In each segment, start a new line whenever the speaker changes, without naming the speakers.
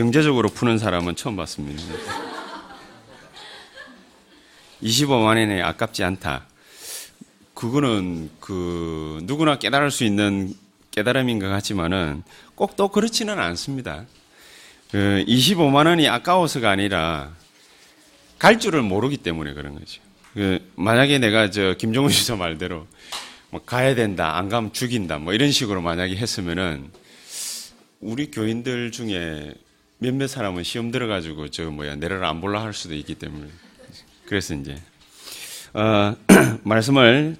경제적으로 푸는 사람은 처음 봤습니다. 25만 원이 아깝지 않다. 그거는 그 누구나 깨달을 수 있는 깨달음인 것 같지만은 꼭 또 그렇지는 않습니다. 그 25만 원이 아까워서가 아니라 갈 줄을 모르기 때문에 그런 거죠. 그 만약에 내가 저 김종훈 씨저 말대로 뭐 가야 된다, 안 가면 죽인다, 뭐 이런 식으로 만약에 했으면은 우리 교인들 중에 몇몇 사람은 시험 들어가지고 저 뭐야 내려를 안 볼라 할 수도 있기 때문에 그래서 이제 어, 말씀을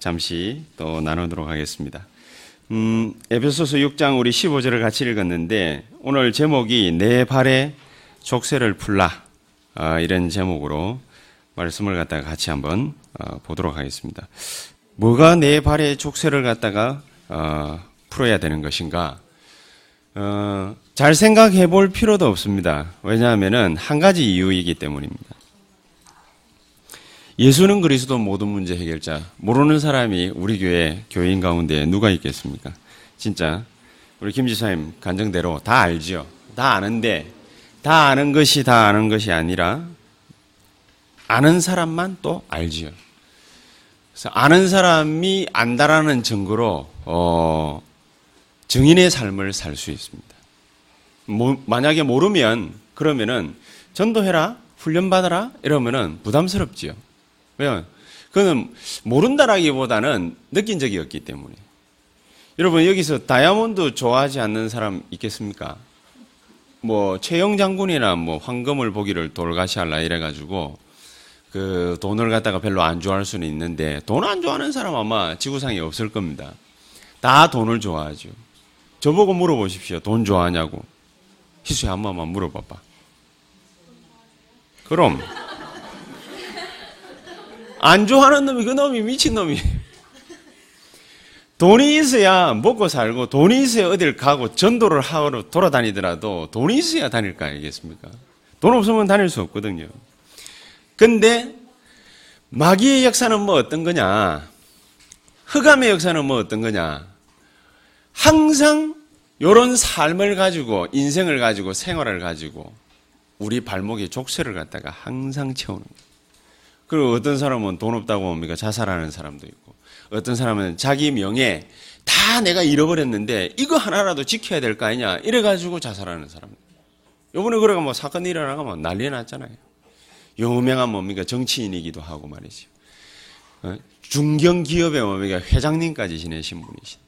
잠시 또 나누도록 하겠습니다. 음, 에베소서 6장 우리 15절을 같이 읽었는데 오늘 제목이 내 발에 족쇄를 풀라 어, 이런 제목으로 말씀을 갖다가 같이 한번 어, 보도록 하겠습니다. 뭐가 내 발에 족쇄를 갖다가 어, 풀어야 되는 것인가? 어, 잘 생각해 볼 필요도 없습니다. 왜냐하면 한 가지 이유이기 때문입니다. 예수는 그리스도 모든 문제 해결자. 모르는 사람이 우리 교회 교인 가운데 누가 있겠습니까? 진짜 우리 김 지사님 간증대로 다 알죠. 다 아는데 다 아는 것이 다 아는 것이 아니라 아는 사람만 또 알지요. 그래서 아는 사람이 안다라는 증거로 어, 증인의 삶을 살 수 있습니다. 모, 만약에 모르면 그러면은 전도해라, 훈련받아라 이러면은 부담스럽지요. 왜요? 그거는 모른다라기보다는 느낀 적이 없기 때문에. 여러분 여기서 다이아몬드 좋아하지 않는 사람 있겠습니까? 뭐 최영 장군이나 뭐 황금을 보기를 돌가시할라 이래가지고 그 돈을 갖다가 별로 안 좋아할 수는 있는데 돈 안 좋아하는 사람 아마 지구상에 없을 겁니다. 다 돈을 좋아하죠. 저보고 물어보십시오. 돈 좋아하냐고. 희수야 한 번만 물어봐봐. 그럼 안 좋아하는 놈이 그 놈이 미친 놈이. 돈이 있어야 먹고 살고 돈이 있어야 어딜 가고 전도를 하러 돌아다니더라도 돈이 있어야 다닐 거 아니겠습니까? 돈 없으면 다닐 수 없거든요. 근데 마귀의 역사는 뭐 어떤 거냐? 흑암의 역사는 뭐 어떤 거냐? 항상 이런 삶을 가지고 인생을 가지고 생활을 가지고 우리 발목에 족쇄를 갖다가 항상 채우는 거예요. 그리고 어떤 사람은 돈 없다고 뭡니까 자살하는 사람도 있고 어떤 사람은 자기 명예 다 내가 잃어버렸는데 이거 하나라도 지켜야 될 거 아니냐 이래 가지고 자살하는 사람. 요번에 그래가 뭐 사건이 일어나가면 난리 났잖아요. 유명한 뭡니까 정치인이기도 하고 말이죠. 어? 중견 기업의 뭡니까 회장님까지 지내신 분이신.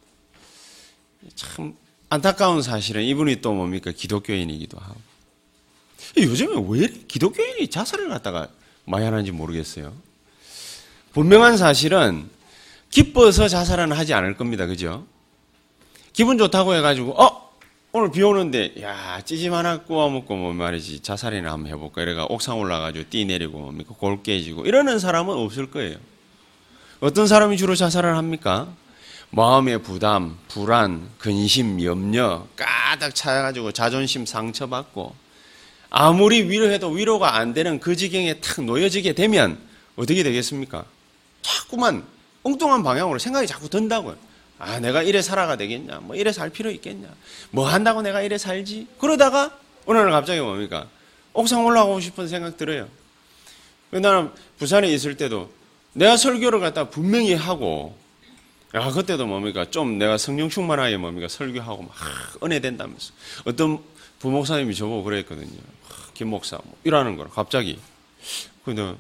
참 안타까운 사실은 이분이 또 뭡니까 기독교인이기도 하고. 요즘에 왜 기독교인이 자살을 갖다가 많이 하는지 모르겠어요. 분명한 사실은 기뻐서 자살은 하지 않을 겁니다. 그죠? 기분 좋다고 해가지고, 어! 오늘 비 오는데, 야, 찌짐 하나 구워먹고, 뭐 말이지, 자살이나 한번 해볼까. 이래가 옥상 올라가지고 뛰 내리고, 뭡니까? 골 깨지고, 이러는 사람은 없을 거예요. 어떤 사람이 주로 자살을 합니까? 마음의 부담, 불안, 근심, 염려, 가득 차가지고 자존심 상처받고, 아무리 위로해도 위로가 안 되는 그 지경에 탁 놓여지게 되면 어떻게 되겠습니까? 자꾸만 엉뚱한 방향으로 생각이 자꾸 든다고요. 아, 내가 이래 살아가 되겠냐? 뭐 이래 살 필요 있겠냐? 뭐 한다고 내가 이래 살지? 그러다가 어느 날 갑자기 뭡니까? 옥상 올라가고 싶은 생각 들어요. 나는 부산에 있을 때도 내가 설교를 갖다 분명히 하고 야, 그때도 뭡니까? 좀 내가 성령 충만하게 뭡니까? 설교하고 막 은혜 된다면서. 어떤 부목사님이 저보고 그랬거든요. 김 목사, 뭐 이러는 거라, 갑자기. 근데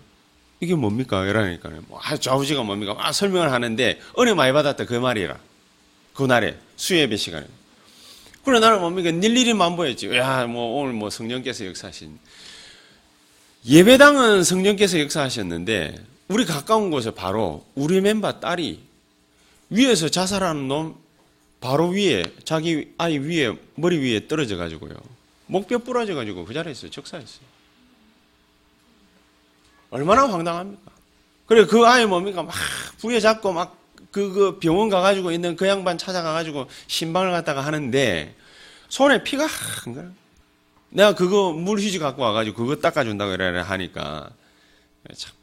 이게 뭡니까? 이러니까요. 뭐, 아, 좌우지가 뭡니까? 아, 설명을 하는데, 은혜 많이 받았다, 그 말이라. 그날에, 수예배 시간에. 그래, 나는 뭡니까? 일일이 만보였지. 야, 뭐, 오늘 뭐 성령께서 역사하신. 예배당은 성령께서 역사하셨는데, 우리 가까운 곳에 바로 우리 멤버 딸이 위에서 자살하는 놈 바로 위에 자기 아이 위에 머리 위에 떨어져 가지고요. 목뼈 부러져 가지고 그 자리에서 적사했어요. 얼마나 황당합니까? 그래 그 아이 뭡니까 막 부여잡고 막 그 그 병원 가가지고 있는 그 양반 찾아가가지고 신방을 갖다가 하는데 손에 피가 한 거야. 내가 그거 물휘지 갖고 와가지고 그거 닦아준다고 이래 하니까 참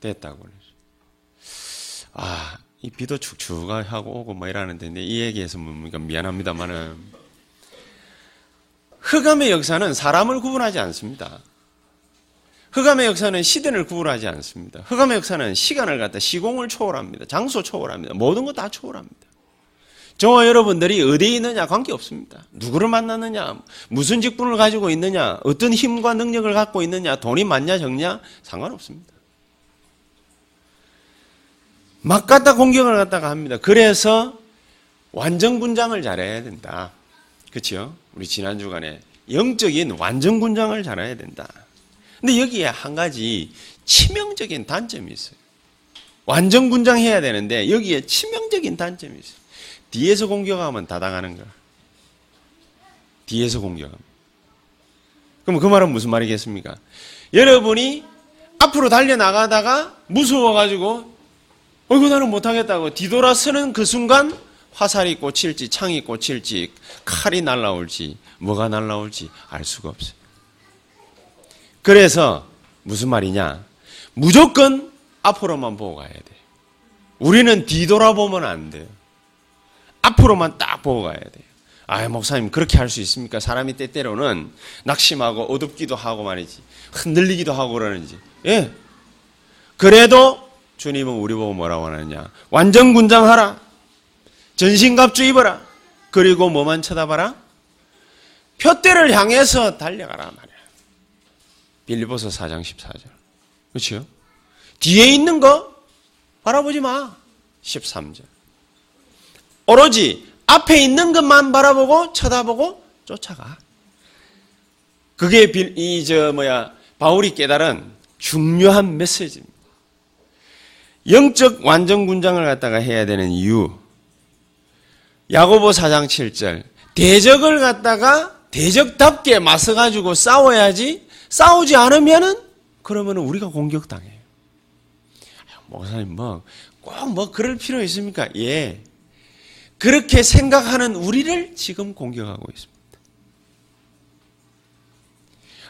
됐다고 그래. 아, 이 비도 축축하고 오고 뭐 이러는데 이 얘기해서 뭡니까 미안합니다만은 흑암의 역사는 사람을 구분하지 않습니다. 흑암의 역사는 시대를 구분하지 않습니다. 흑암의 역사는 시간을 갖다 시공을 초월합니다. 장소 초월합니다. 모든 것다 초월합니다. 저와 여러분들이 어디에 있느냐 관계없습니다. 누구를 만났느냐, 무슨 직분을 가지고 있느냐, 어떤 힘과 능력을 갖고 있느냐, 돈이 많냐 적냐 상관없습니다. 막 갖다 공격을 갖다가 합니다. 그래서 완전 군장을 잘해야 된다. 그렇죠? 우리 지난 주간에 영적인 완전 군장을 잘해야 된다. 근데 여기에 한 가지 치명적인 단점이 있어요. 완전 군장해야 되는데 여기에 치명적인 단점이 있어요. 뒤에서 공격하면 다 당하는 거야. 뒤에서 공격하면. 그럼 그 말은 무슨 말이겠습니까? 여러분이 앞으로 달려나가다가 무서워가지고 어이구 나는 못하겠다고 뒤돌아서는 그 순간 화살이 꽂힐지 창이 꽂힐지 칼이 날라올지 뭐가 날라올지 알 수가 없어요. 그래서 무슨 말이냐? 무조건 앞으로만 보고 가야 돼. 우리는 뒤돌아보면 안 돼요. 앞으로만 딱 보고 가야 돼요. 아, 목사님 그렇게 할 수 있습니까? 사람이 때때로는 낙심하고 어둡기도 하고 말이지. 흔들리기도 하고 그러는지. 예. 그래도 주님은 우리 보고 뭐라고 하느냐? 완전 군장하라. 전신갑주 입어라. 그리고 뭐만 쳐다봐라? 표대를 향해서 달려가라 말이야. 빌리보서 4장 14절. 그렇죠? 뒤에 있는 거 바라보지 마. 13절. 오로지 앞에 있는 것만 바라보고 쳐다보고 쫓아가. 그게 이 저 뭐야 바울이 깨달은 중요한 메시지입니다. 영적 완전 군장을 갖다가 해야 되는 이유. 야고보 4장 7절. 대적을 갖다가 대적답게 맞서 가지고 싸워야지 싸우지 않으면은 그러면은 우리가 공격당해요. 목사님 뭐 꼭뭐 그럴 필요 있습니까? 예. 그렇게 생각하는 우리를 지금 공격하고 있습니다.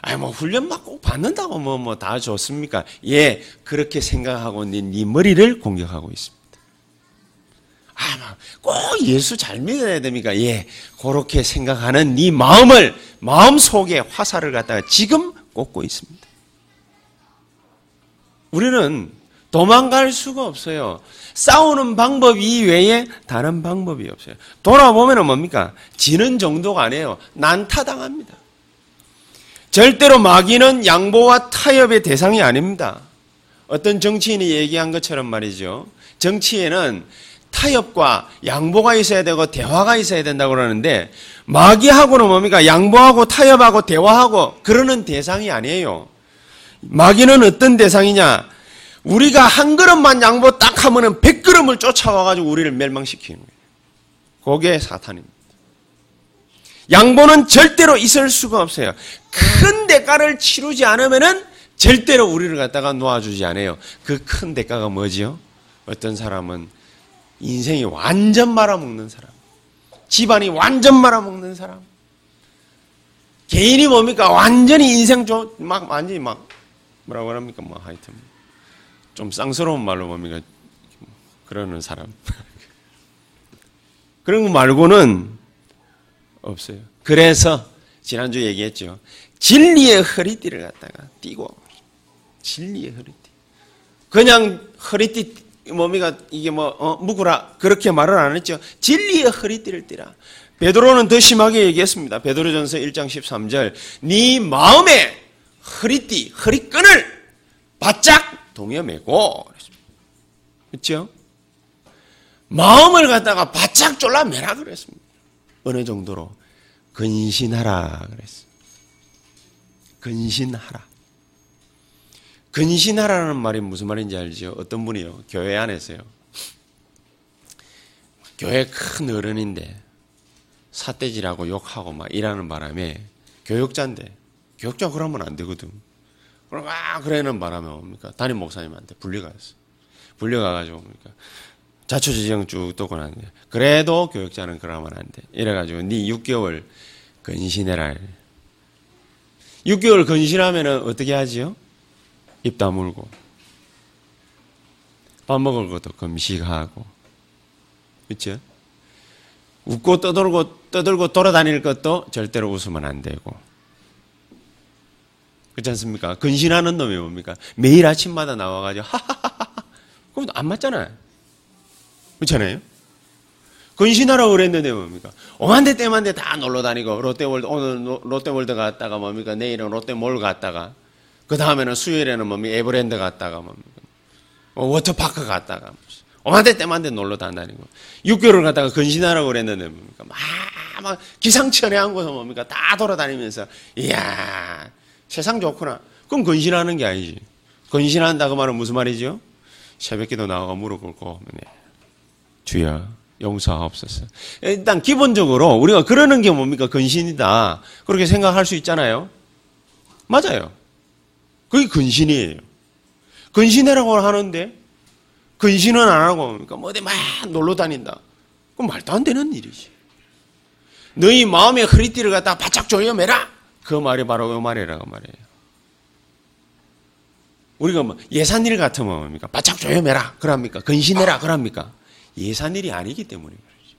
아니 뭐 훈련 받고 받는다고 뭐 뭐 다 좋습니까? 예, 그렇게 생각하고 있는 네 머리를 공격하고 있습니다. 아, 꼭 예수 잘 믿어야 됩니까? 예, 그렇게 생각하는 네 마음을 마음 속에 화살을 갖다가 지금 꽂고 있습니다. 우리는 도망갈 수가 없어요. 싸우는 방법 이외에 다른 방법이 없어요. 돌아보면 뭡니까? 지는 정도가 아니에요. 난타당합니다. 절대로 마귀는 양보와 타협의 대상이 아닙니다. 어떤 정치인이 얘기한 것처럼 말이죠. 정치에는 타협과 양보가 있어야 되고 대화가 있어야 된다고 그러는데 마귀하고는 뭡니까? 양보하고 타협하고 대화하고 그러는 대상이 아니에요. 마귀는 어떤 대상이냐? 우리가 한 걸음만 양보 딱 하면은 백 걸음을 쫓아와가지고 우리를 멸망시키는 거예요. 그게 사탄입니다. 양보는 절대로 있을 수가 없어요. 큰 대가를 치르지 않으면은 절대로 우리를 갖다가 놓아주지 않아요. 그 큰 대가가 뭐지요? 어떤 사람은 인생이 완전 말아먹는 사람. 집안이 완전 말아먹는 사람. 개인이 뭡니까? 완전히 인생 좀, 막, 완전히 막, 뭐라고 합니까? 뭐, 하여튼. 좀 쌍스러운 말로 뭡니까? 그러는 사람. 그런 거 말고는 없어요. 그래서, 지난주 얘기했죠. 진리의 허리띠를 갖다가 띠고, 진리의 허리띠. 그냥 허리띠 뭡니까 이게 뭐 어, 묵으라 그렇게 말을 안 했죠. 진리의 허리띠를 띠라. 베드로는 더 심하게 얘기했습니다. 베드로전서 1장 13절. 네 마음에 허리띠, 허리끈을 바짝 동여매고 그렇죠? 마음을 갖다가 바짝 졸라 매라 그랬습니다. 어느 정도로 근신하라 그랬어요. 근신하라. 근신하라는 말이 무슨 말인지 알죠? 어떤 분이요? 교회 안에서요. 교회 큰 어른인데 사태질하고 욕하고 막 일하는 바람에 교육자인데 교육자 그러면 안 되거든. 그럼 막 그러는 바람에 뭡니까? 담임 목사님한테 불려가었어. 불려가가지고 뭡니까? 자초지정 쭉 떠고 나는데 그래도 교육자는 그러면 안 돼. 이래가지고 네 6개월 근신해라. 6개월 근신하면은 어떻게 하지요? 입 다물고 밥 먹을 것도 금식하고 그렇죠? 웃고 떠들고 떠들고 돌아다닐 것도 절대로 웃으면 안 되고. 그렇지 않습니까? 근신하는 놈이 뭡니까? 매일 아침마다 나와가지고 하하하하. 그럼 안 맞잖아요. 그렇잖아요? 근신하라고 그랬는데 뭡니까? 오만데 때만데 다 놀러 다니고 롯데월드 오늘 롯데월드 갔다가 뭡니까? 내일은 롯데몰 갔다가 그 다음에는 수요일에는 뭡니까? 에버랜드 갔다가 뭡니까? 워터파크 갔다가 오만데 때만데 놀러 다니고 6개월 갔다가 근신하라고 그랬는데 뭡니까? 막, 막 기상천외한 곳은 뭡니까? 다 돌아다니면서 이야 세상 좋구나. 그럼 근신하는 게 아니지. 근신한다 그 말은 무슨 말이죠? 새벽기도 나와가 무릎 꿇고 네. 주여 용서하옵소서. 일단 기본적으로 우리가 그러는 게 뭡니까? 근신이다. 그렇게 생각할 수 있잖아요. 맞아요. 그게 근신이에요. 근신해라고 하는데 근신은 안 하고 뭡니까? 뭐 어디 막 놀러 다닌다. 그럼 말도 안 되는 일이지. 너희 마음의 허리띠를 갖다가 바짝 조여매라. 그 말이 바로 그 말이라고 말이에요. 우리가 뭐 예산일 같으면 뭡니까? 바짝 조여매라. 그럽니까? 근신해라. 그럽니까? 예산일이 아니기 때문에 그러죠.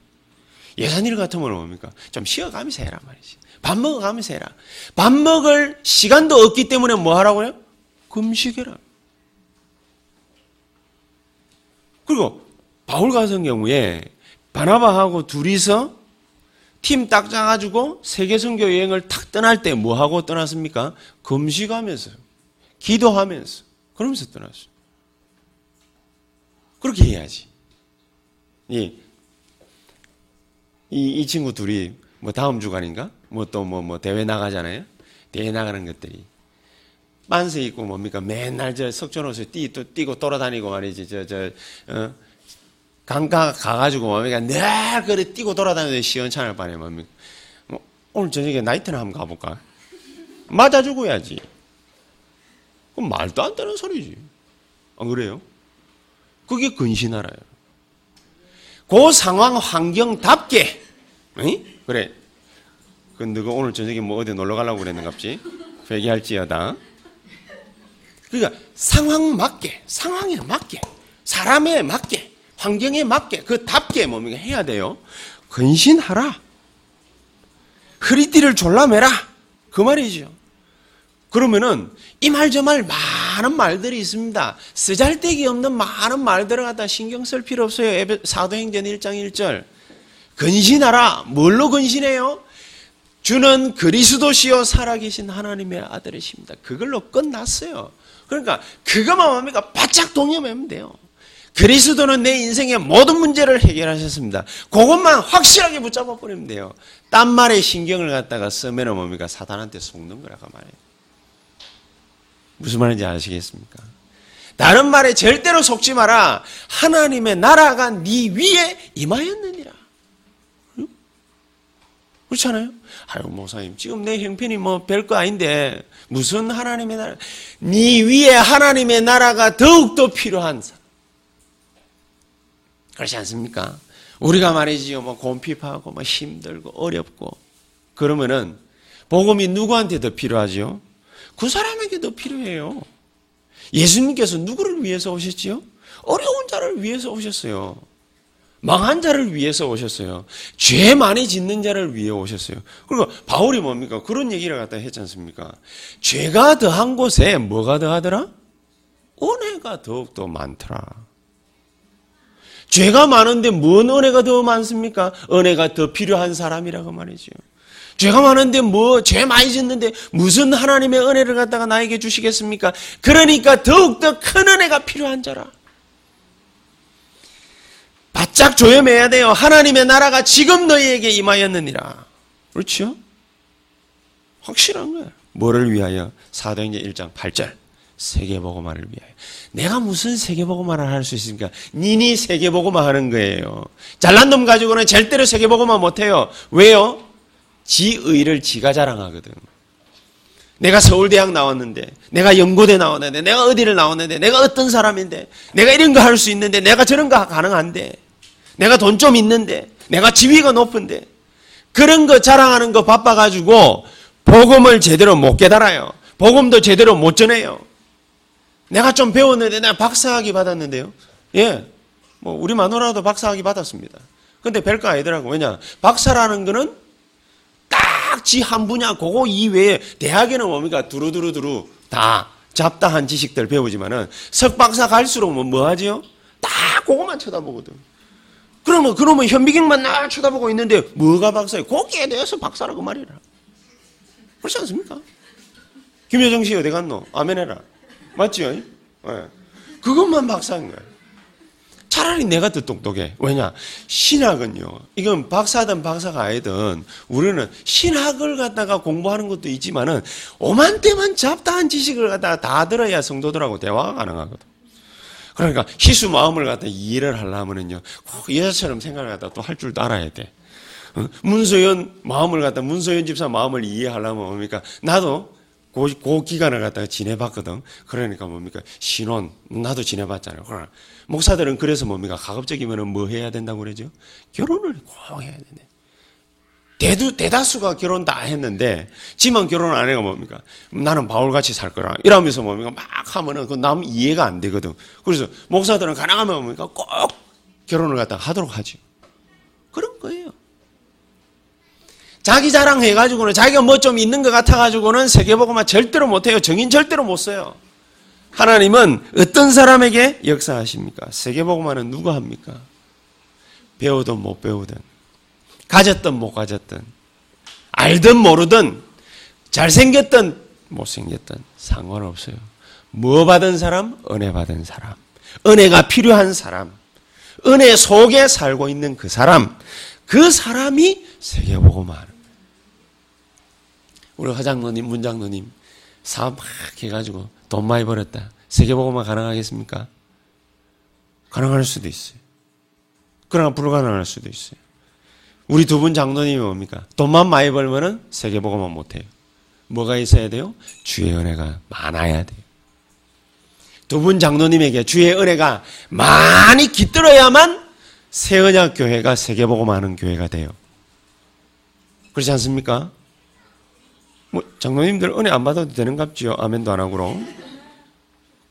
예산일 같으면 뭡니까? 좀 쉬어가면서 해라 말이지. 밥 먹어가면서 해라. 밥 먹을 시간도 없기 때문에 뭐 하라고요? 금식해라. 그리고 바울 같은 경우에 바나바하고 둘이서 팀 딱 짜가지고 세계 선교 여행을 탁 떠날 때 뭐 하고 떠났습니까? 금식하면서, 기도하면서, 그러면서 떠났어요. 그렇게 해야지. 이, 이, 이 친구 둘이 뭐 다음 주간인가? 뭐 또 뭐, 뭐 대회 나가잖아요? 대회 나가는 것들이. 만세 입고 뭡니까? 맨날 저 석촌호수 뛰, 또 뛰고 돌아다니고 말이지. 저, 저, 어? 강가 가가지고 뭡니까? 늘 그래 뛰고 돌아다니는 시원찮을 바에 뭡니까? 뭐, 오늘 저녁에 나이트나 한번 가볼까? 맞아 죽어야지. 그럼 말도 안 되는 소리지. 안 그래요? 그게 근신하라요. 그 상황 환경답게, 응? 그래. 그 너가 오늘 저녁에 뭐 어디 놀러 가려고 그랬는갑지? 회개할지어다. 그러니까 상황 맞게, 상황에 맞게, 사람에 맞게, 환경에 맞게, 그 답게 뭡니까? 해야 돼요. 근신하라. 허리띠를 졸라매라. 그 말이죠. 그러면은 이 말 저 말 많은 말들이 있습니다. 쓰잘데기 없는 많은 말들을 갖다 신경 쓸 필요 없어요. 사도행전 1장 1절. 근신하라. 뭘로 근신해요? 주는 그리스도시요 살아계신 하나님의 아들이십니다. 그걸로 끝났어요. 그러니까 그것만 뭡니까? 바짝 동의하면 돼요. 그리스도는 내 인생의 모든 문제를 해결하셨습니다. 그것만 확실하게 붙잡아 버리면 돼요. 딴 말에 신경을 갖다가 쓰면 뭡니까? 사단한테 속는 거라고 말해요. 무슨 말인지 아시겠습니까? 다른 말에 절대로 속지 마라. 하나님의 나라가 네 위에 임하였느니라. 그렇잖아요? 아유 목사님 지금 내 형편이 뭐 별거 아닌데 무슨 하나님의 나라? 네 위에 하나님의 나라가 더욱더 필요한 사람. 그렇지 않습니까? 우리가 말이지요, 뭐 곰핍하고, 뭐 힘들고 어렵고 그러면은 복음이 누구한테 더 필요하지요? 그 사람에게 더 필요해요. 예수님께서 누구를 위해서 오셨지요? 어려운 자를 위해서 오셨어요. 망한 자를 위해서 오셨어요. 죄 많이 짓는 자를 위해 오셨어요. 그리고 바울이 뭡니까? 그런 얘기를 갖다 했지 않습니까? 죄가 더한 곳에 뭐가 더하더라? 은혜가 더욱더 많더라. 죄가 많은데 뭔 은혜가 더 많습니까? 은혜가 더 필요한 사람이라고 말이죠. 죄가 많은데 뭐, 죄 많이 짓는데 무슨 하나님의 은혜를 갖다가 나에게 주시겠습니까? 그러니까 더욱더 큰 은혜가 필요한 자라. 바짝 조여매야 돼요. 하나님의 나라가 지금 너희에게 임하였느니라. 그렇죠? 확실한 거야. 뭐를 위하여? 사도행전 1장 8절. 세계보고만을 위하여. 내가 무슨 세계보고만을 할 수 있습니까? 니니 세계보고만 하는 거예요. 잘난 놈 가지고는 절대로 세계보고만 못해요. 왜요? 지 의를 지가 자랑하거든. 내가 서울대학 나왔는데, 내가 연고대 나왔는데, 내가 어디를 나왔는데, 내가 어떤 사람인데, 내가 이런 거 할 수 있는데, 내가 저런 거 가능한데, 내가 돈 좀 있는데, 내가 지위가 높은데, 그런 거 자랑하는 거 바빠가지고, 복음을 제대로 못 깨달아요. 복음도 제대로 못 전해요. 내가 좀 배웠는데, 내가 박사학위 받았는데요. 예. 뭐, 우리 마누라도 박사학위 받았습니다. 근데 별거 아니더라고. 왜냐? 박사라는 거는 딱 지 한 분야 그거 이외에 대학에는 뭡니까? 두루두루두루 다 잡다한 지식들 배우지만은 석박사 갈수록 뭐, 뭐 하지요? 딱 그거만 쳐다보거든. 그러면, 그러면 현미경만 날 쳐다보고 있는데 뭐가 박사예요? 거기에 대해서 박사라고 말이라. 그렇지 않습니까? 김여정 씨 어디 갔노? 아멘해라. 맞지요? 네. 그것만 박사인 거예요. 차라리 내가 더 똑똑해. 왜냐? 신학은요. 이건 박사든 박사가 아니든 우리는 신학을 갖다가 공부하는 것도 있지만은 오만때만 잡다한 지식을 갖다가 다 들어야 성도들하고 대화가 가능하거든. 그러니까 희수 마음을 갖다 이해를 하려면은요. 꼭 여자처럼 생각을 갖다 또 할 줄도 알아야 돼. 문소연 마음을 갖다 문소연 집사 마음을 이해하려면 뭡니까? 나도 그, 그 기간을 갖다가 지내봤거든. 그러니까 뭡니까? 신혼, 나도 지내봤잖아요. 그러나 목사들은 그래서 뭡니까? 가급적이면 뭐 해야 된다고 그러죠? 결혼을 꼭 해야 되네. 대두, 대다수가 결혼 다 했는데, 지만 결혼 안 해가 뭡니까? 나는 바울같이 살 거라. 이러면서 뭡니까? 막 하면은 그 남 이해가 안 되거든. 그래서 목사들은 가능하면 뭡니까? 꼭 결혼을 갖다가 하도록 하죠. 그런 거예요. 자기 자랑 해가지고는 자기가 뭐 좀 있는 것 같아가지고는 세계보고만 절대로 못해요. 정인 절대로 못 써요. 하나님은 어떤 사람에게 역사하십니까? 세계보고만은 누가 합니까? 배우든 못 배우든, 가졌든 못 가졌든, 알든 모르든, 잘생겼든 못생겼든 상관없어요. 뭐 받은 사람? 은혜 받은 사람. 은혜가 필요한 사람. 은혜 속에 살고 있는 그 사람. 그 사람이 세계보고만 우리 화장노님, 문장노님 사업 막 해가지고 돈 많이 벌었다. 세계보고만 가능하겠습니까? 가능할 수도 있어요. 그러나 불가능할 수도 있어요. 우리 두 분 장로님이 뭡니까? 돈만 많이 벌면은 세계보고만 못해요. 뭐가 있어야 돼요? 주의 은혜가 많아야 돼요. 두 분 장로님에게 주의 은혜가 많이 깃들어야만 새언약 교회가 세계보고만 하는 교회가 돼요. 그렇지 않습니까? 뭐 장로님들 은혜 안 받아도 되는갑지요. 아멘도 안 하고로.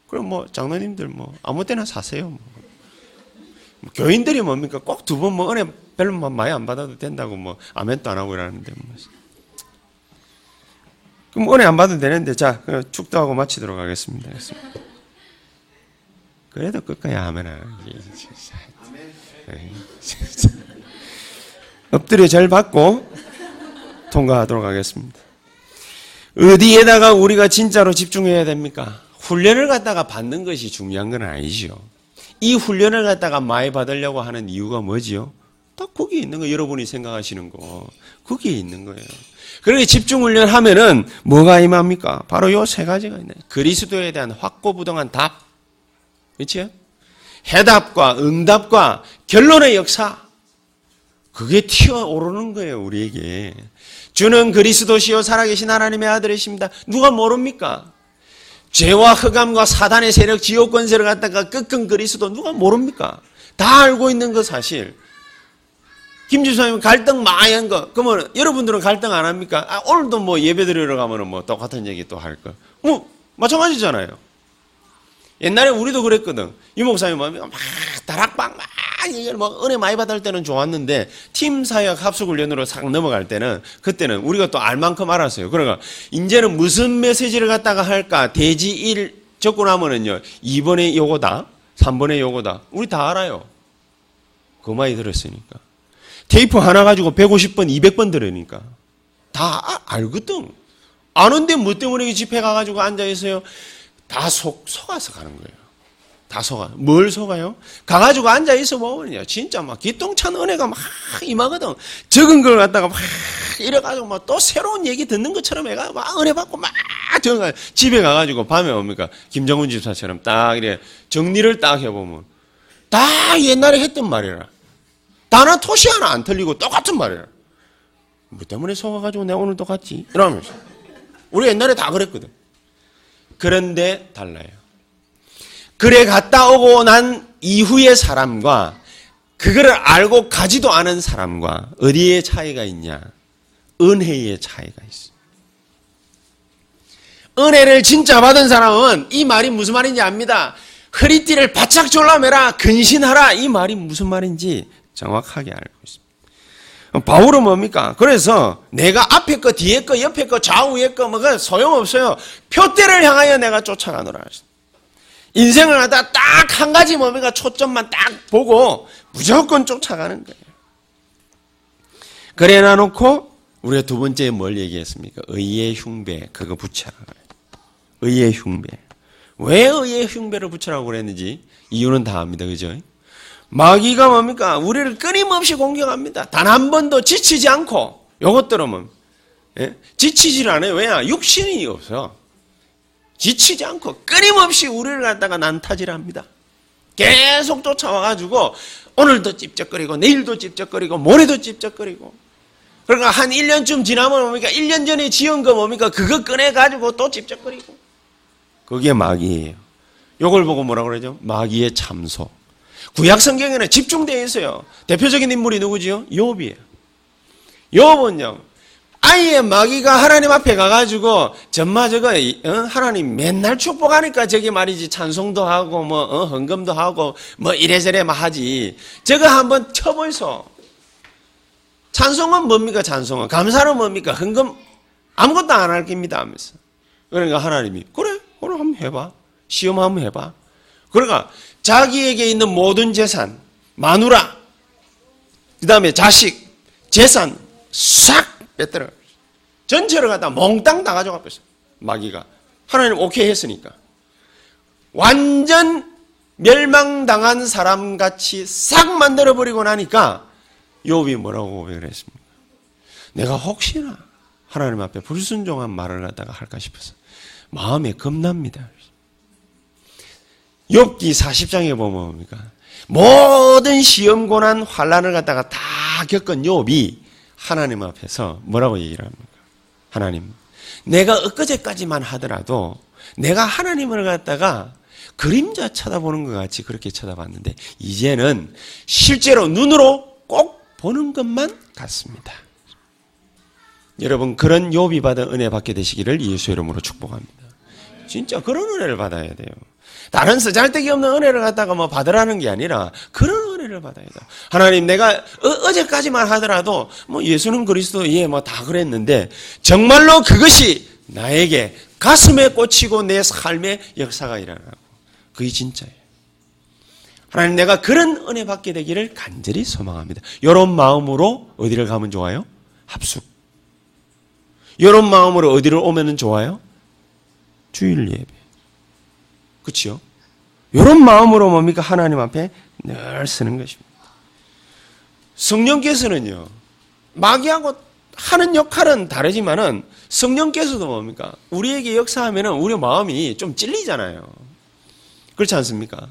그럼 뭐 장로님들 뭐 아무 때나 사세요. 뭐. 뭐 교인들이 뭡니까? 꼭 두 번 뭐 은혜 별로 많이 안 받아도 된다고 뭐 아멘도 안 하고 이러는데 뭐. 그럼 은혜 안 받아도 되는데 자 축도하고 마치도록 하겠습니다. 그래도 끝까지 아멘 안 하기. 엎드려 잘 받고 통과하도록 하겠습니다. 어디에다가 우리가 진짜로 집중해야 됩니까? 훈련을 갖다가 받는 것이 중요한 건 아니죠. 이 훈련을 갖다가 많이 받으려고 하는 이유가 뭐지요? 딱 거기에 있는 거 여러분이 생각하시는 거 거기에 있는 거예요. 그렇게 집중 훈련 하면은 뭐가 임합니까? 바로 요 세 가지가 있네. 그리스도에 대한 확고부동한 답, 그렇죠? 해답과 응답과 결론의 역사. 그게 튀어오르는 거예요, 우리에게. 주는 그리스도시요 살아계신 하나님의 아들이십니다. 누가 모릅니까? 죄와 흑암과 사단의 세력, 지옥 권세를 갖다가 끄끈 그리스도 누가 모릅니까? 다 알고 있는 거 사실. 김주사님 갈등 많이 한 거. 그러면 여러분들은 갈등 안 합니까? 아, 오늘도 뭐 예배 드리러 가면은 뭐 똑같은 얘기 또 할 거. 뭐, 마찬가지잖아요. 옛날에 우리도 그랬거든. 유 목사님 막 다락방 막 얘기를 막 은혜 많이 받을 때는 좋았는데 팀 사역 합숙 훈련으로 싹 넘어갈 때는 그때는 우리가 또 알만큼 알았어요. 그러니까 이제는 무슨 메시지를 갖다가 할까 대지 1 적고 나면은요 2번에 요거다 3번에 요거다 우리 다 알아요. 그 많이 들었으니까 테이프 하나 가지고 150번 200번 들으니까 다 아, 알거든. 아는데 뭐 때문에 집회 가가지고 앉아 있어요. 다 속, 속아서 가는 거예요. 다 속아. 뭘 속아요? 가가지고 앉아 있어 보면요. 진짜 막 기똥찬 은혜가 막 임하거든. 적은 걸 갖다가 막 이래가지고 막 또 새로운 얘기 듣는 것처럼 해가 막 은혜 받고 막 집에 가가지고 밤에 옵니까? 김정훈 집사처럼 딱 이래 정리를 딱 해보면 다 옛날에 했던 말이라. 단어 토시 하나 안 틀리고 똑같은 말이라. 뭐 때문에 속아가지고 내가 오늘 똑같지? 이러면서. 우리 옛날에 다 그랬거든. 그런데 달라요. 그래 갔다 오고 난 이후의 사람과 그거를 알고 가지도 않은 사람과 어디에 차이가 있냐? 은혜의 차이가 있어. 은혜를 진짜 받은 사람은 이 말이 무슨 말인지 압니다. 허리띠를 바짝 졸라매라, 근신하라. 이 말이 무슨 말인지 정확하게 알고 바울은 뭡니까? 그래서 내가 앞에 거, 뒤에 거, 옆에 거, 좌우에 거, 뭐, 그 소용없어요. 표대를 향하여 내가 쫓아가노라. 인생을 하다 딱 한 가지 뭡니까? 초점만 딱 보고 무조건 쫓아가는 거예요. 그래 놔놓고 우리가 두 번째 뭘 얘기했습니까? 의의 흉배, 그거 붙여라. 의의 흉배. 왜 의의 흉배를 붙여라고 그랬는지 이유는 다 압니다. 그죠? 마귀가 뭡니까? 우리를 끊임없이 공격합니다. 단 한 번도 지치지 않고 요것들은 뭐 예? 지치질 않아요. 왜냐? 육신이 없어. 지치지 않고 끊임없이 우리를 갖다가 난타질합니다. 계속 쫓아와가지고 오늘도 찝쩍거리고 내일도 찝쩍거리고 모레도 찝쩍거리고 그러니까 한 1년쯤 지나면 뭡니까? 1년 전에 지은 거 뭡니까? 그거 꺼내가지고 또 찝쩍거리고 그게 마귀예요. 요걸 보고 뭐라 그러죠? 마귀의 참소. 구약 성경에는 집중되어 있어요. 대표적인 인물이 누구지요? 욥이에요. 욥은요. 아예 마귀가 하나님 앞에 가가지고 전마 저거 어? 하나님 맨날 축복하니까 저기 말이지 찬송도 하고 뭐 어? 헌금도 하고 뭐 이래저래 막 하지. 저거 한번 쳐보이소. 찬송은 뭡니까 찬송은 감사는 뭡니까 헌금 아무것도 안 할 겁니다 하면서. 그러니까 하나님이 그래 그럼 한번 해봐. 시험 한번 해봐. 그러니까 자기에게 있는 모든 재산, 마누라, 그 다음에 자식, 재산 싹 뺐더라. 전체를 갖다 몽땅 다 가져가 뺐어요. 마귀가. 하나님 오케이 했으니까. 완전 멸망당한 사람 같이 싹 만들어버리고 나니까 욥이 뭐라고 고백을 했습니까? 내가 혹시나 하나님 앞에 불순종한 말을 갖다가 할까 싶어서 마음에 겁납니다. 욥기 40장에 보면 뭡니까? 모든 시험 고난 환란을 갖다가 다 겪은 욥이 하나님 앞에서 뭐라고 얘기를 합니까? 하나님, 내가 엊그제까지만 하더라도 내가 하나님을 갖다가 그림자 쳐다보는 것 같이 그렇게 쳐다봤는데 이제는 실제로 눈으로 꼭 보는 것만 같습니다. 여러분 그런 욥이 받은 은혜 받게 되시기를 예수 이름으로 축복합니다. 진짜 그런 은혜를 받아야 돼요. 다른 쓰잘데기 없는 은혜를 갖다가 뭐 받으라는 게 아니라 그런 은혜를 받아야 돼. 하나님 내가 어, 제까지만 하더라도 뭐 예수는 그리스도 예 뭐 다 그랬는데 정말로 그것이 나에게 가슴에 꽂히고 내 삶의 역사가 일어나고 그게 진짜예요. 하나님 내가 그런 은혜 받게 되기를 간절히 소망합니다. 이런 마음으로 어디를 가면 좋아요? 합숙. 이런 마음으로 어디를 오면 좋아요? 주일 예배. 그렇죠? 이런 마음으로 뭡니까? 하나님 앞에 늘 쓰는 것입니다. 성령께서는요. 마귀하고 하는 역할은 다르지만은 성령께서도 뭡니까? 우리에게 역사하면은 우리 마음이 좀 찔리잖아요. 그렇지 않습니까?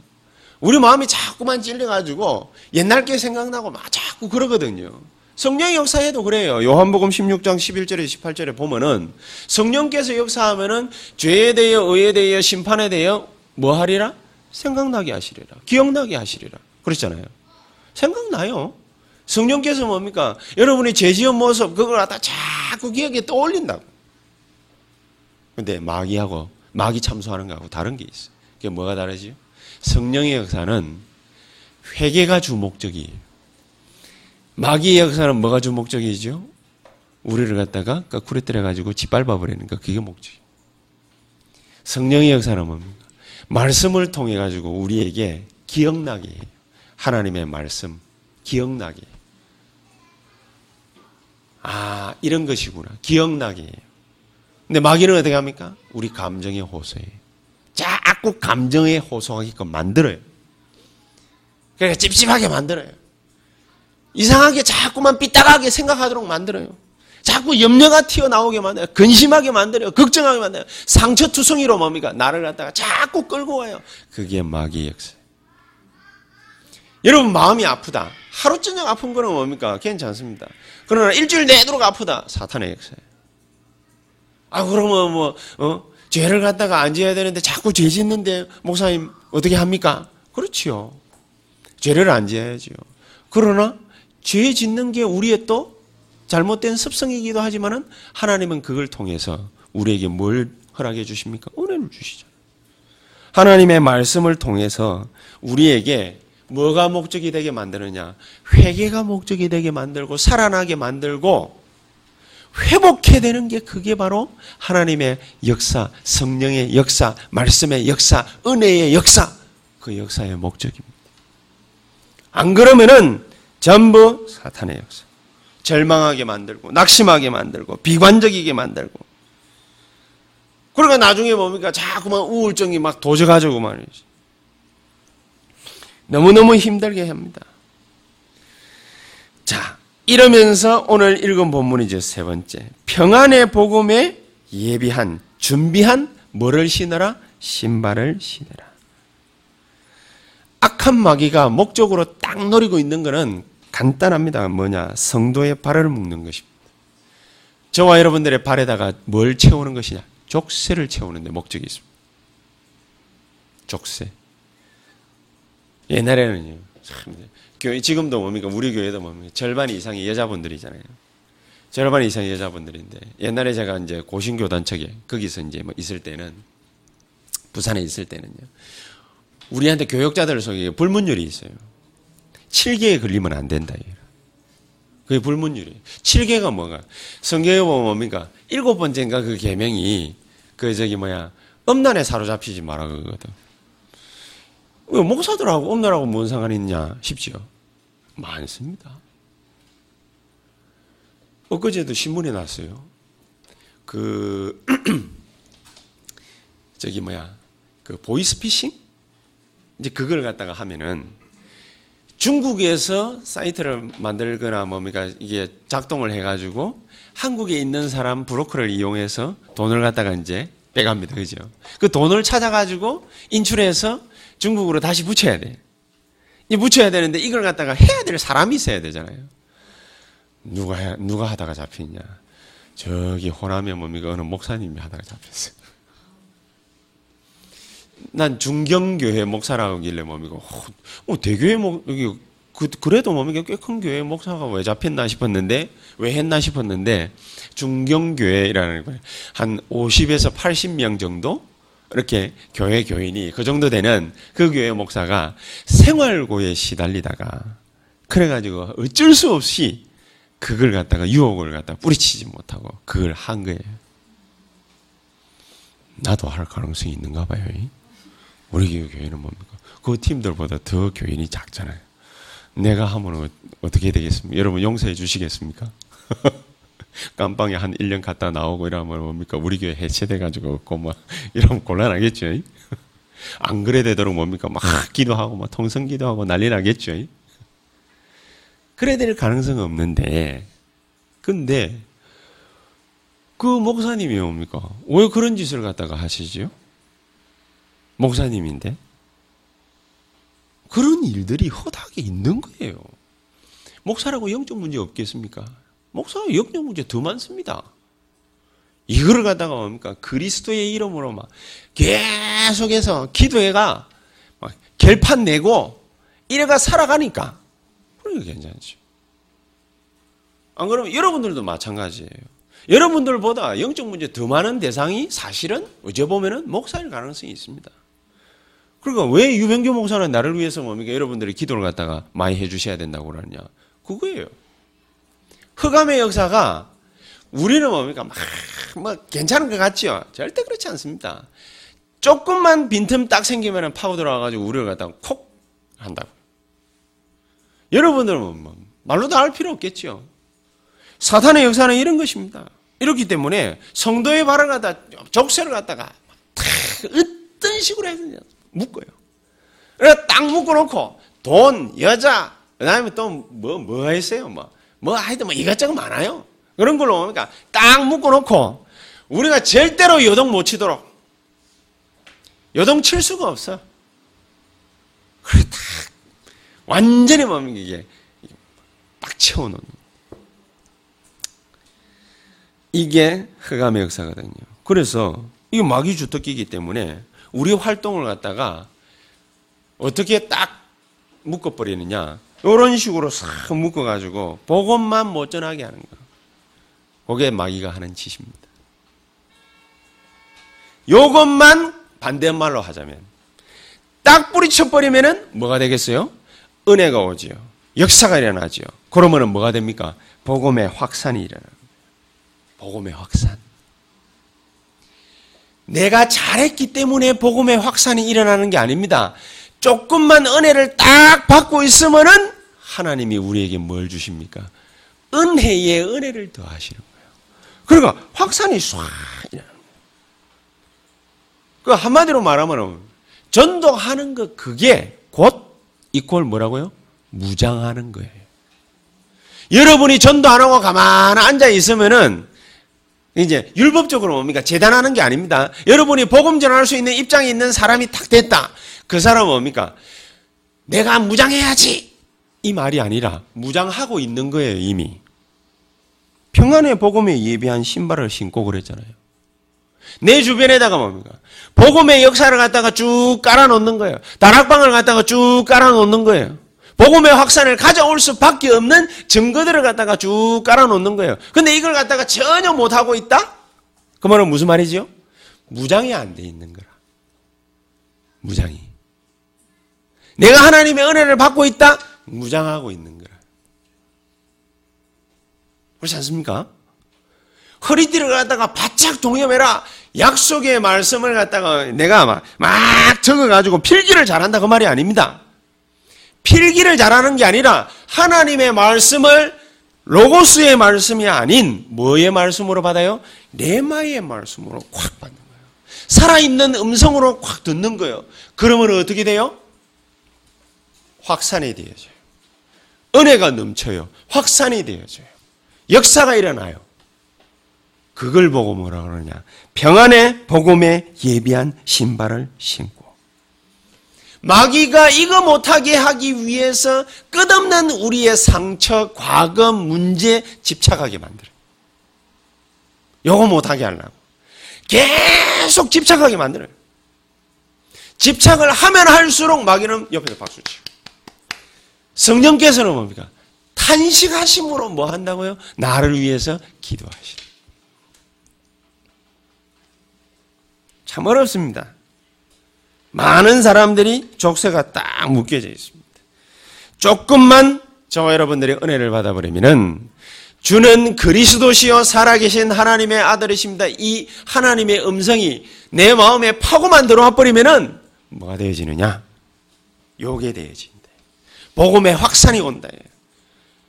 우리 마음이 자꾸만 찔려가지고 옛날 게 생각나고 막 자꾸 그러거든요. 성령 역사에도 그래요. 요한복음 16장 11절에 18절에 보면은 성령께서 역사하면은 죄에 대하여 의에 대하여 심판에 대하여 뭐 하리라? 생각나게 하시리라. 기억나게 하시리라. 그렇잖아요. 생각나요. 성령께서 뭡니까? 여러분이 죄 지은 모습 그걸 갖다 자꾸 기억에 떠올린다고. 근데 마귀하고 마귀 참소하는 거하고 다른 게 있어요. 그게 뭐가 다르지요? 성령의 역사는 회개가 주 목적이에요. 마귀의 역사는 뭐가 주 목적이죠? 우리를 갖다가 거꾸로 때려가지고 짓밟아 버리는 거 그게 목적이에요. 성령의 역사는 뭡니까? 말씀을 통해 가지고 우리에게 기억나게 해요. 하나님의 말씀 기억나게. 아 이런 것이구나 기억나게 해요. 근데 마귀는 어떻게 합니까? 우리 감정에 호소해요. 자꾸 감정에 호소하게끔 만들어요. 그러니까 찝찝하게 만들어요. 이상하게 자꾸만 삐딱하게 생각하도록 만들어요. 자꾸 염려가 튀어나오게 만들어요. 근심하게 만들어요. 걱정하게 만들어요. 상처투성이로 뭡니까? 나를 갖다가 자꾸 끌고 와요. 그게 마귀 역사. 여러분 마음이 아프다. 하루 저녁 아픈 거는 뭡니까? 괜찮습니다. 그러나 일주일 내도록 아프다. 사탄의 역사예요. 아 그러면 뭐 어? 죄를 갖다가 안 지어야 되는데 자꾸 죄 짓는데 목사님 어떻게 합니까? 그렇지요. 죄를 안 지어야죠. 그러나 죄 짓는 게 우리의 또 잘못된 습성이기도 하지만은 하나님은 그걸 통해서 우리에게 뭘 허락해 주십니까? 은혜를 주시죠. 하나님의 말씀을 통해서 우리에게 뭐가 목적이 되게 만드느냐? 회개가 목적이 되게 만들고 살아나게 만들고 회복해야 되는 게 그게 바로 하나님의 역사, 성령의 역사, 말씀의 역사, 은혜의 역사, 그 역사의 목적입니다. 안 그러면은 전부 사탄의 역사. 절망하게 만들고, 낙심하게 만들고, 비관적이게 만들고. 그러니까 나중에 뭡니까? 자꾸만 우울증이 막 도져가지고 말이지. 너무너무 힘들게 합니다. 자, 이러면서 오늘 읽은 본문이죠. 세 번째. 평안의 복음에 예비한, 준비한 뭐를 신어라? 신발을 신어라. 악한 마귀가 목적으로 딱 노리고 있는 것은 간단합니다. 뭐냐? 성도의 발을 묶는 것입니다. 저와 여러분들의 발에다가 뭘 채우는 것이냐? 족쇄를 채우는데 목적이 있습니다. 족쇄. 옛날에는요. 참 교회 지금도 뭡니까? 우리 교회도 뭡니까? 절반 이상이 여자분들이잖아요. 절반 이상이 여자분들인데 옛날에 제가 이제 고신교단 측에 거기서 이제 뭐 있을 때는 부산에 있을 때는요. 우리한테 교역자들 속에 불문율이 있어요. 7개에 걸리면 안 된다. 그게 불문율이. 7개가 뭐가? 성경에 보면 뭡니까? 일곱 번째인가 그 계명이 그 저기 뭐야 음란에 사로잡히지 마라 그거거든. 왜 목사들하고 엄나라고 뭔 상관이 있냐 싶지요. 많습니다. 엊그제도 신문에 났어요. 그 저기 뭐야 그 보이스피싱 이제 그걸 갖다가 하면은 중국에서 사이트를 만들거나 뭡니까 이게 작동을 해가지고 한국에 있는 사람 브로커를 이용해서 돈을 갖다가 이제 빼갑니다, 그죠? 그 돈을 찾아가지고 인출해서 중국으로 다시 붙여야 돼. 이 붙여야 되는데 이걸 갖다가 해야 될 사람이 있어야 되잖아요. 누가 해, 누가 하다가 잡히냐? 저기 호남에 뭡니까 어느 목사님이 하다가 잡혔어요. 난 중경교회 목사라고 하길래 뭡니까? 어, 어, 대교회 목 여기 그, 그래도 뭡니까 꽤큰 교회 목사가 왜 잡혔나 싶었는데 왜 했나 싶었는데 중경교회라는 거예요. 한 50에서 80명 정도 이렇게 교회 교인이 그 정도 되는 그 교회 목사가 생활고에 시달리다가 그래가지고 어쩔 수 없이 그걸 갖다가 유혹을 갖다가 뿌리치지 못하고 그걸 한 거예요. 나도 할 가능성이 있는가 봐요. 우리 교회는 뭡니까? 그 팀들보다 더 교인이 작잖아요. 내가 하면 어떻게 되겠습니까? 여러분 용서해 주시겠습니까? 깜빵에 한 1년 갔다 나오고 이러면 뭡니까? 우리 교회 해체돼가지고 없고 뭐 이러면 곤란하겠죠? 안 그래 되도록 뭡니까? 막 기도하고 막 통성 기도하고 난리 나겠죠? 그래 될 가능성은 없는데 근데 그 목사님이 뭡니까? 왜 그런 짓을 갖다가 하시지요? 목사님인데? 그런 일들이 허다하게 있는 거예요. 목사라고 영적 문제 없겠습니까? 목사가 영적 문제 더 많습니다. 이거를 갖다가 뭡니까? 그리스도의 이름으로 막 계속해서 기도해가 막 결판 내고 이래가 살아가니까 그러니 괜찮죠. 안 그러면 여러분들도 마찬가지예요. 여러분들보다 영적 문제 더 많은 대상이 사실은 어제 보면은 목사일 가능성이 있습니다. 그러니까 왜 유병규 목사는 나를 위해서 뭡니까? 여러분들이 기도를 갖다가 많이 해주셔야 된다고 그러냐? 그거예요. 흑암의 역사가 우리는 뭡니까? 막, 뭐, 괜찮은 것 같죠? 절대 그렇지 않습니다. 조금만 빈틈 딱 생기면 파고 들어와가지고 우리를 갖다가 콕 한다고. 여러분들은 뭐, 말로도 알 필요 없겠죠. 사탄의 역사는 이런 것입니다. 이렇기 때문에 성도의 발을 갖다, 족쇄를 갖다가 탁, 어떤 식으로 해서 묶어요. 그래서 딱 묶어놓고 돈, 여자, 그 다음에 또 뭐, 뭐 했어요? 뭐, 뭐 하여튼 뭐 이것저것 많아요. 그런 걸로 그러니까 딱 묶어놓고 우리가 절대로 요동 못 치도록 요동 칠 수가 없어. 그래 딱 완전히 뭡니까 이게 딱 채워놓는 이게 흑암의 역사거든요. 그래서 이게 마귀 주특기이기 때문에 우리 활동을 갖다가 어떻게 딱 묶어버리느냐. 이런 식으로 싹 묶어가지고 복음만 못 전하게 하는 거. 그게 마귀가 하는 짓입니다. 요것만 반대말로 하자면 딱 뿌리쳐버리면은 뭐가 되겠어요? 은혜가 오지요. 역사가 일어나지요. 그러면은 뭐가 됩니까? 복음의 확산이 일어나는 복음의 확산. 내가 잘했기 때문에 복음의 확산이 일어나는 게 아닙니다. 조금만 은혜를 딱 받고 있으면은 하나님이 우리에게 뭘 주십니까? 은혜의 은혜를 더하시는 거예요. 그러니까 확산이 쏴. 그 한마디로 말하면 전도하는 것 그게 곧 이꼴 뭐라고요? 무장하는 거예요. 여러분이 전도 안 하고 가만 앉아 있으면은 이제 율법적으로 뭡니까? 재단하는 게 아닙니다. 여러분이 복음 전할 수 있는 입장에 있는 사람이 탁 됐다. 그 사람은 뭡니까? 내가 무장해야지. 이 말이 아니라 무장하고 있는 거예요, 이미. 평안의 복음에 예비한 신발을 신고 그랬잖아요. 내 주변에다가 뭡니까? 복음의 역사를 갖다가 쭉 깔아놓는 거예요. 다락방을 갖다가 쭉 깔아놓는 거예요. 복음의 확산을 가져올 수밖에 없는 증거들을 갖다가 쭉 깔아놓는 거예요. 근데 이걸 갖다가 전혀 못하고 있다? 그 말은 무슨 말이지요? 무장이 안 돼 있는 거라. 무장이. 내가 하나님의 은혜를 받고 있다? 무장하고 있는 거라. 그렇지 않습니까? 허리띠를 갖다가 바짝 동여매라. 약속의 말씀을 갖다가 내가 막, 막 적어가지고 필기를 잘한다. 그 말이 아닙니다. 필기를 잘하는 게 아니라 하나님의 말씀을 로고스의 말씀이 아닌 뭐의 말씀으로 받아요? 레마의 말씀으로 콱 받는 거예요. 살아있는 음성으로 콱 듣는 거예요. 그러면 어떻게 돼요? 확산이 되어져요. 은혜가 넘쳐요. 확산이 되어져요. 역사가 일어나요. 그걸 보고 뭐라 그러냐. 평안의 복음에 예비한 신발을 신고. 마귀가 이거 못하게 하기 위해서 끝없는 우리의 상처, 과거, 문제 집착하게 만들어요. 요거 못하게 하려고. 계속 집착하게 만들어요. 집착을 하면 할수록 마귀는 옆에서 박수치고. 성령께서는 뭡니까? 탄식하심으로 뭐 한다고요? 나를 위해서 기도하시다. 참 어렵습니다. 많은 사람들이 족쇄가 딱 묶여져 있습니다. 조금만 저와 여러분들이 은혜를 받아버리면은 주는 그리스도시요 살아계신 하나님의 아들이십니다. 이 하나님의 음성이 내 마음에 파고만 들어와 버리면은 뭐가 되어지느냐? 요게 되어진다. 복음의 확산이 온다.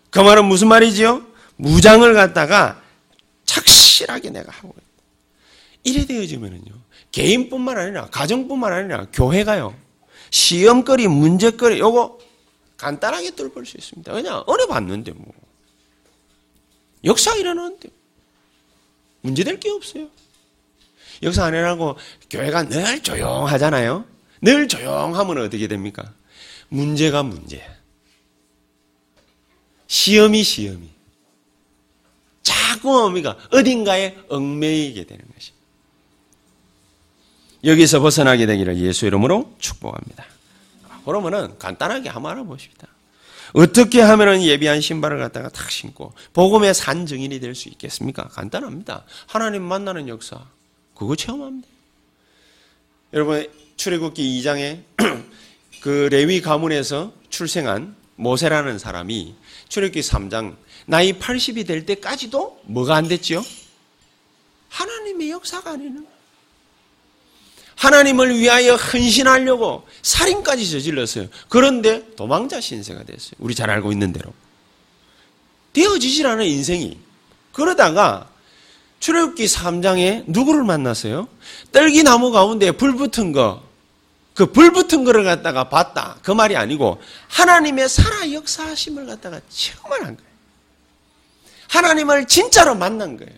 그 말은 무슨 말이지요? 무장을 갖다가 착실하게 내가 하고 있다. 이래 되어지면은요. 개인뿐만 아니라 가정뿐만 아니라 교회가요. 시험거리, 문제거리 요거 간단하게 뚫을 수 있습니다. 그냥 은혜 받는데 뭐. 역사 일어나는데 문제될 게 없어요. 역사 안 일어나고 교회가 늘 조용하잖아요. 늘 조용하면 어떻게 됩니까? 문제가 문제. 시험이 시험이. 자꾸 뭡니까? 어딘가에 얽매이게 되는 것입니다. 여기서 벗어나게 되기를 예수 이름으로 축복합니다. 그러면은 간단하게 한번 알아보십시다. 어떻게 하면은 예비한 신발을 갖다가 탁 신고 복음의 산 증인이 될 수 있겠습니까? 간단합니다. 하나님 만나는 역사 그거 체험합니다. 여러분 출애굽기 2장에 그 레위 가문에서 출생한 모세라는 사람이 출애굽기 3장 나이 80이 될 때까지도 뭐가 안 됐지요? 하나님의 역사가 아니는 하나님을 위하여 헌신하려고 살인까지 저질렀어요. 그런데 도망자 신세가 됐어요. 우리 잘 알고 있는 대로. 되어지질 않은 인생이. 그러다가 출애굽기 3장에 누구를 만났어요? 떨기나무 가운데 불 붙은 거. 그 불 붙은 거를 갖다가 봤다. 그 말이 아니고 하나님의 살아 역사하심을 갖다가 체험을 한 거예요. 하나님을 진짜로 만난 거예요.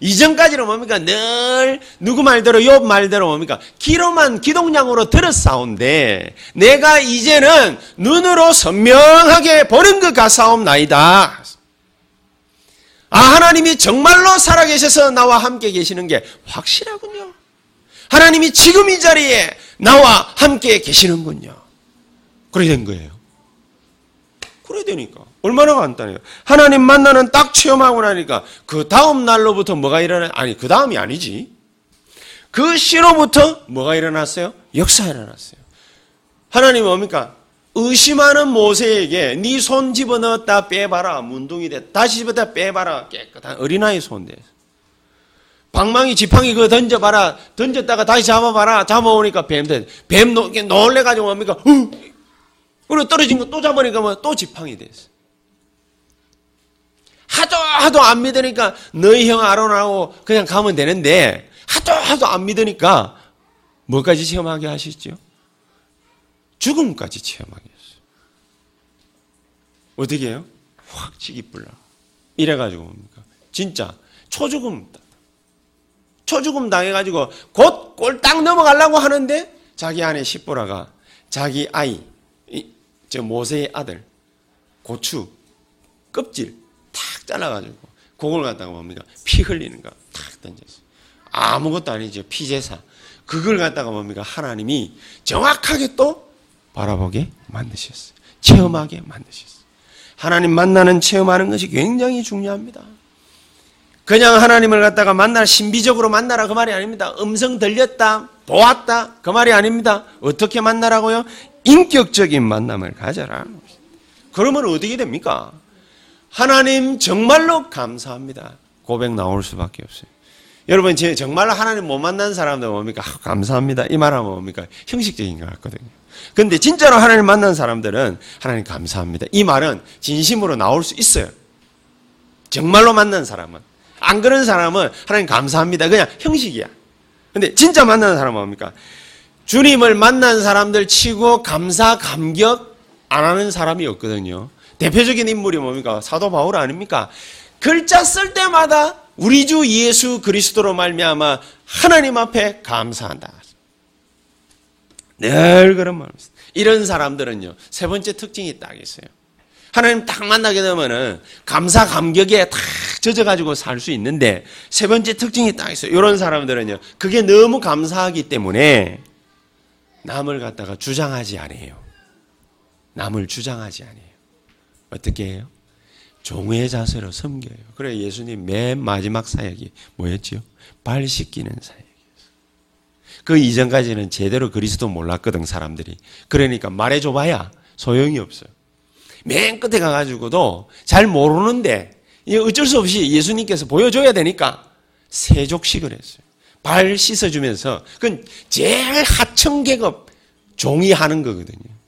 이전까지는 뭡니까? 늘 누구 말대로 욥 말대로 뭡니까? 귀로만 기동량으로 들었사온데 내가 이제는 눈으로 선명하게 보는 것 같사옵나이다. 아 하나님이 정말로 살아계셔서 나와 함께 계시는 게 확실하군요. 하나님이 지금 이 자리에 나와 함께 계시는군요. 그래 된 거예요. 그래 되니까. 얼마나 간단해요. 하나님 만나는 딱 체험하고 나니까 그 다음 날로부터 뭐가 일어나? 아니 그 다음이 아니지. 그 시로부터 뭐가 일어났어요? 역사 일어났어요. 하나님 뭡니까? 의심하는 모세에게 네 손 집어넣었다 빼봐라 문둥이 돼 다시 집어다 빼봐라 깨끗한 어린아이 손대 방망이 지팡이 그거 던져봐라 던졌다가 다시 잡아봐라 잡아오니까 뱀 돼 뱀 놀래가지고 뭡니까 어? 그리고 떨어진 거 또 잡으니까 뭐 또 지팡이 됐어 하도 하도 안 믿으니까 너희 형 아론하고 그냥 가면 되는데 하도 하도 안 믿으니까 뭐까지 체험하게 하시죠? 죽음까지 체험하게 했어요. 어떻게 해요? 확 치기 불라. 이래가지고 뭡니까? 진짜 초죽음 초죽음 당해가지고 곧 꼴딱 넘어가려고 하는데 자기 아내 시보라가 자기 아이 저 모세의 아들 고추 껍질 탁 잘라가지고 그걸 갖다가 뭡니까? 피 흘리는 거 탁 던졌어요. 아무것도 아니죠. 피제사. 그걸 갖다가 뭡니까? 하나님이 정확하게 또 바라보게 만드셨어요. 체험하게 만드셨어요. 하나님 만나는 체험하는 것이 굉장히 중요합니다. 그냥 하나님을 갖다가 만나 신비적으로 만나라 그 말이 아닙니다. 음성 들렸다, 보았다 그 말이 아닙니다. 어떻게 만나라고요? 인격적인 만남을 가져라. 그러면 어떻게 됩니까? 하나님 정말로 감사합니다. 고백 나올 수밖에 없어요. 여러분, 제 정말로 하나님 못 만난 사람들 뭡니까? 아, 감사합니다. 이 말하면 뭡니까? 형식적인 것 같거든요. 근데 진짜로 하나님 만난 사람들은 하나님 감사합니다. 이 말은 진심으로 나올 수 있어요. 정말로 만난 사람은. 안 그런 사람은 하나님 감사합니다. 그냥 형식이야. 근데 진짜 만난 사람은 뭡니까? 주님을 만난 사람들 치고 감사, 감격 안 하는 사람이 없거든요. 대표적인 인물이 뭡니까? 사도 바울 아닙니까? 글자 쓸 때마다 우리 주 예수 그리스도로 말미암아 하나님 앞에 감사한다. 늘 그런 마음. 이런 사람들은요 세 번째 특징이 딱 있어요. 하나님 딱 만나게 되면은 감사 감격에 다 젖어 가지고 살 수 있는데 세 번째 특징이 딱 있어요. 이런 사람들은요 그게 너무 감사하기 때문에 남을 갖다가 주장하지 않아요. 남을 주장하지 않아요. 어떻게 해요? 종의 자세로 섬겨요. 그래 예수님 맨 마지막 사역이 뭐였지요? 발 씻기는 사역이었어요. 그 이전까지는 제대로 그리스도 몰랐거든 사람들이. 그러니까 말해줘봐야 소용이 없어요. 맨 끝에 가가지고도 잘 모르는데 어쩔 수 없이 예수님께서 보여줘야 되니까 세족식을 했어요. 발 씻어주면서 그건 제일 하청 계급 종이 하는 거거든요.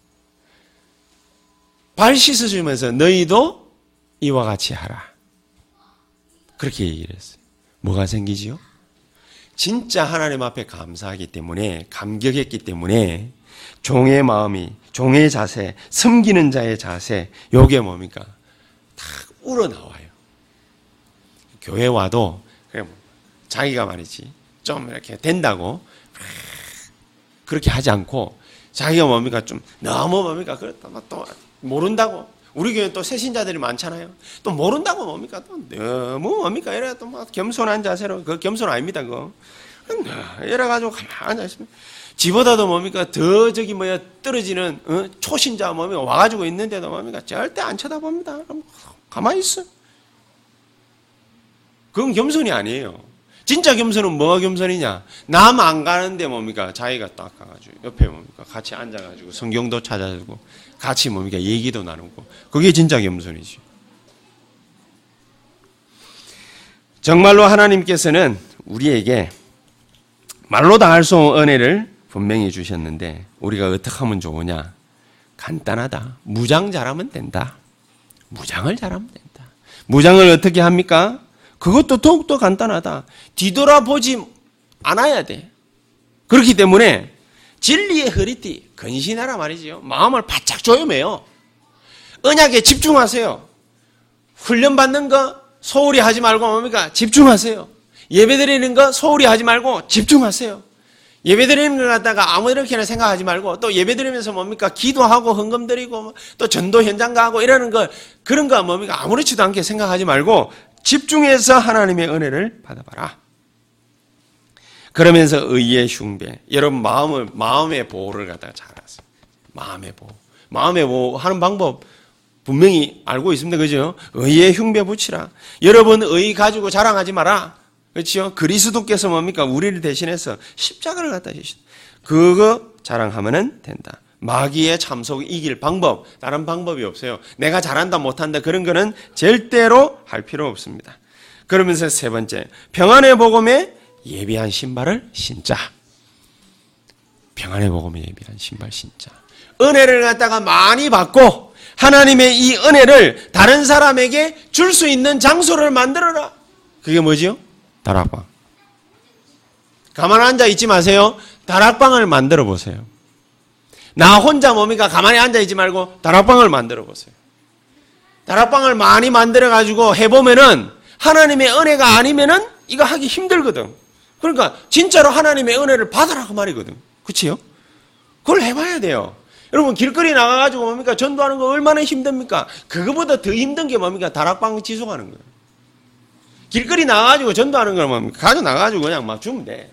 발 씻어주면서 너희도 이와 같이 하라. 그렇게 얘기를 했어요. 뭐가 생기지요? 진짜 하나님 앞에 감사하기 때문에, 감격했기 때문에, 종의 마음이, 종의 자세, 섬기는 자의 자세, 요게 뭡니까? 다 우러나와요. 교회 와도, 자기가 말이지, 좀 이렇게 된다고, 그렇게 하지 않고, 자기가 뭡니까? 좀, 너무 뭡니까? 그렇다, 또, 모른다고, 우리 교회 또 새신자들이 많잖아요. 또 모른다고 뭡니까? 또 너무 뭡니까? 이래 또 막 겸손한 자세로 그 겸손 아닙니다. 그거. 이래 가지고 가만히 앉아 있으면 지보다도 뭡니까? 더 저기 뭐야 떨어지는 어? 초신자 뭡니까? 와 가지고 있는데도 뭡니까? 절대 안 쳐다봅니다. 가만히 있어. 그건 겸손이 아니에요. 진짜 겸손은 뭐가 겸손이냐? 남 안 가는데 뭡니까? 자기가 딱 가가지고 옆에 뭡니까? 같이 앉아가지고 성경도 찾아주고 같이 뭡니까? 얘기도 나누고. 그게 진짜 겸손이지. 정말로 하나님께서는 우리에게 말로 다 할 수 없는 은혜를 분명히 주셨는데 우리가 어떻게 하면 좋으냐? 간단하다. 무장 잘하면 된다. 무장을 잘하면 된다. 무장을 어떻게 합니까? 그것도 더욱더 간단하다. 뒤돌아보지 않아야 돼. 그렇기 때문에 진리의 허리띠, 근신하라 말이지요. 마음을 바짝 조여매요. 언약에 집중하세요. 훈련받는 거 소홀히 하지 말고 뭡니까? 집중하세요. 예배 드리는 거 소홀히 하지 말고 집중하세요. 예배 드리는 걸 갖다가 아무렇게나 생각하지 말고 또 예배 드리면서 뭡니까? 기도하고 헌금 드리고 또 전도 현장 가고 이러는 거 그런 거 뭡니까? 아무렇지도 않게 생각하지 말고 집중해서 하나님의 은혜를 받아봐라. 그러면서 의의 흉배. 여러분 마음을 마음의 보호를 갖다가 잘하세요. 마음의 보호. 마음의 보호 하는 방법 분명히 알고 있습니다. 그죠? 의의 흉배 붙이라. 여러분 의 가지고 자랑하지 마라. 그렇죠? 그리스도께서 뭡니까? 우리를 대신해서 십자가를 갖다 주신. 그거 자랑하면 된다. 마귀의 참속 이길 방법, 다른 방법이 없어요. 내가 잘한다, 못한다, 그런 거는 절대로 할 필요 없습니다. 그러면서 세 번째, 평안의 복음에 예비한 신발을 신자. 평안의 복음에 예비한 신발 신자. 은혜를 갖다가 많이 받고, 하나님의 이 은혜를 다른 사람에게 줄 수 있는 장소를 만들어라. 그게 뭐지요? 다락방. 가만 앉아 있지 마세요. 다락방을 만들어 보세요. 나 혼자 뭡니까? 가만히 앉아 있지 말고 다락방을 만들어 보세요. 다락방을 많이 만들어 가지고 해보면은 하나님의 은혜가 아니면은 이거 하기 힘들거든. 그러니까 진짜로 하나님의 은혜를 받으라고 말이거든. 그치요? 그걸 해봐야 돼요. 여러분 길거리 나가가지고 뭡니까? 전도하는 거 얼마나 힘듭니까? 그거보다 더 힘든 게 뭡니까? 다락방 지속하는 거예요. 길거리 나가가지고 전도하는 건 뭡니까? 가져 나가가지고 그냥 막 주면 돼.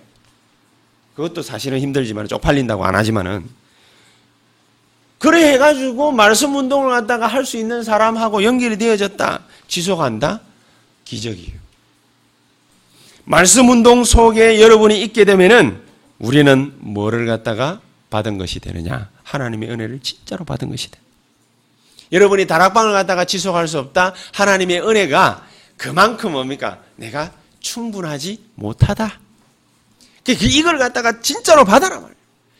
그것도 사실은 힘들지만 쪽팔린다고 안 하지만은 그래 해가지고 말씀 운동을 갖다가 할 수 있는 사람하고 연결이 되어졌다. 지속한다? 기적이에요. 말씀 운동 속에 여러분이 있게 되면은 우리는 뭐를 갖다가 받은 것이 되느냐? 하나님의 은혜를 진짜로 받은 것이 돼. 여러분이 다락방을 갖다가 지속할 수 없다? 하나님의 은혜가 그만큼 뭡니까? 내가 충분하지 못하다. 그 이걸 갖다가 진짜로 받아라 말이에요.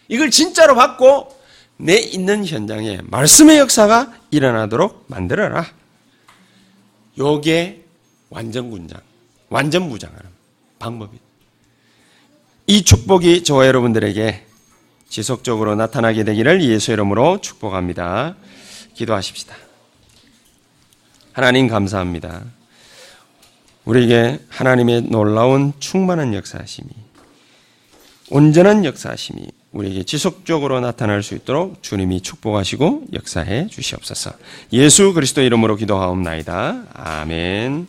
이걸 진짜로 받고 내 있는 현장에 말씀의 역사가 일어나도록 만들어라. 요게 완전 군장, 완전 무장하는 방법이다. 이 축복이 저와 여러분들에게 지속적으로 나타나게 되기를 예수 이름으로 축복합니다. 기도하십시다. 하나님 감사합니다. 우리에게 하나님의 놀라운 충만한 역사하심이 온전한 역사하심이 우리에게 지속적으로 나타날 수 있도록 주님이 축복하시고 역사해 주시옵소서. 예수 그리스도 이름으로 기도하옵나이다. 아멘.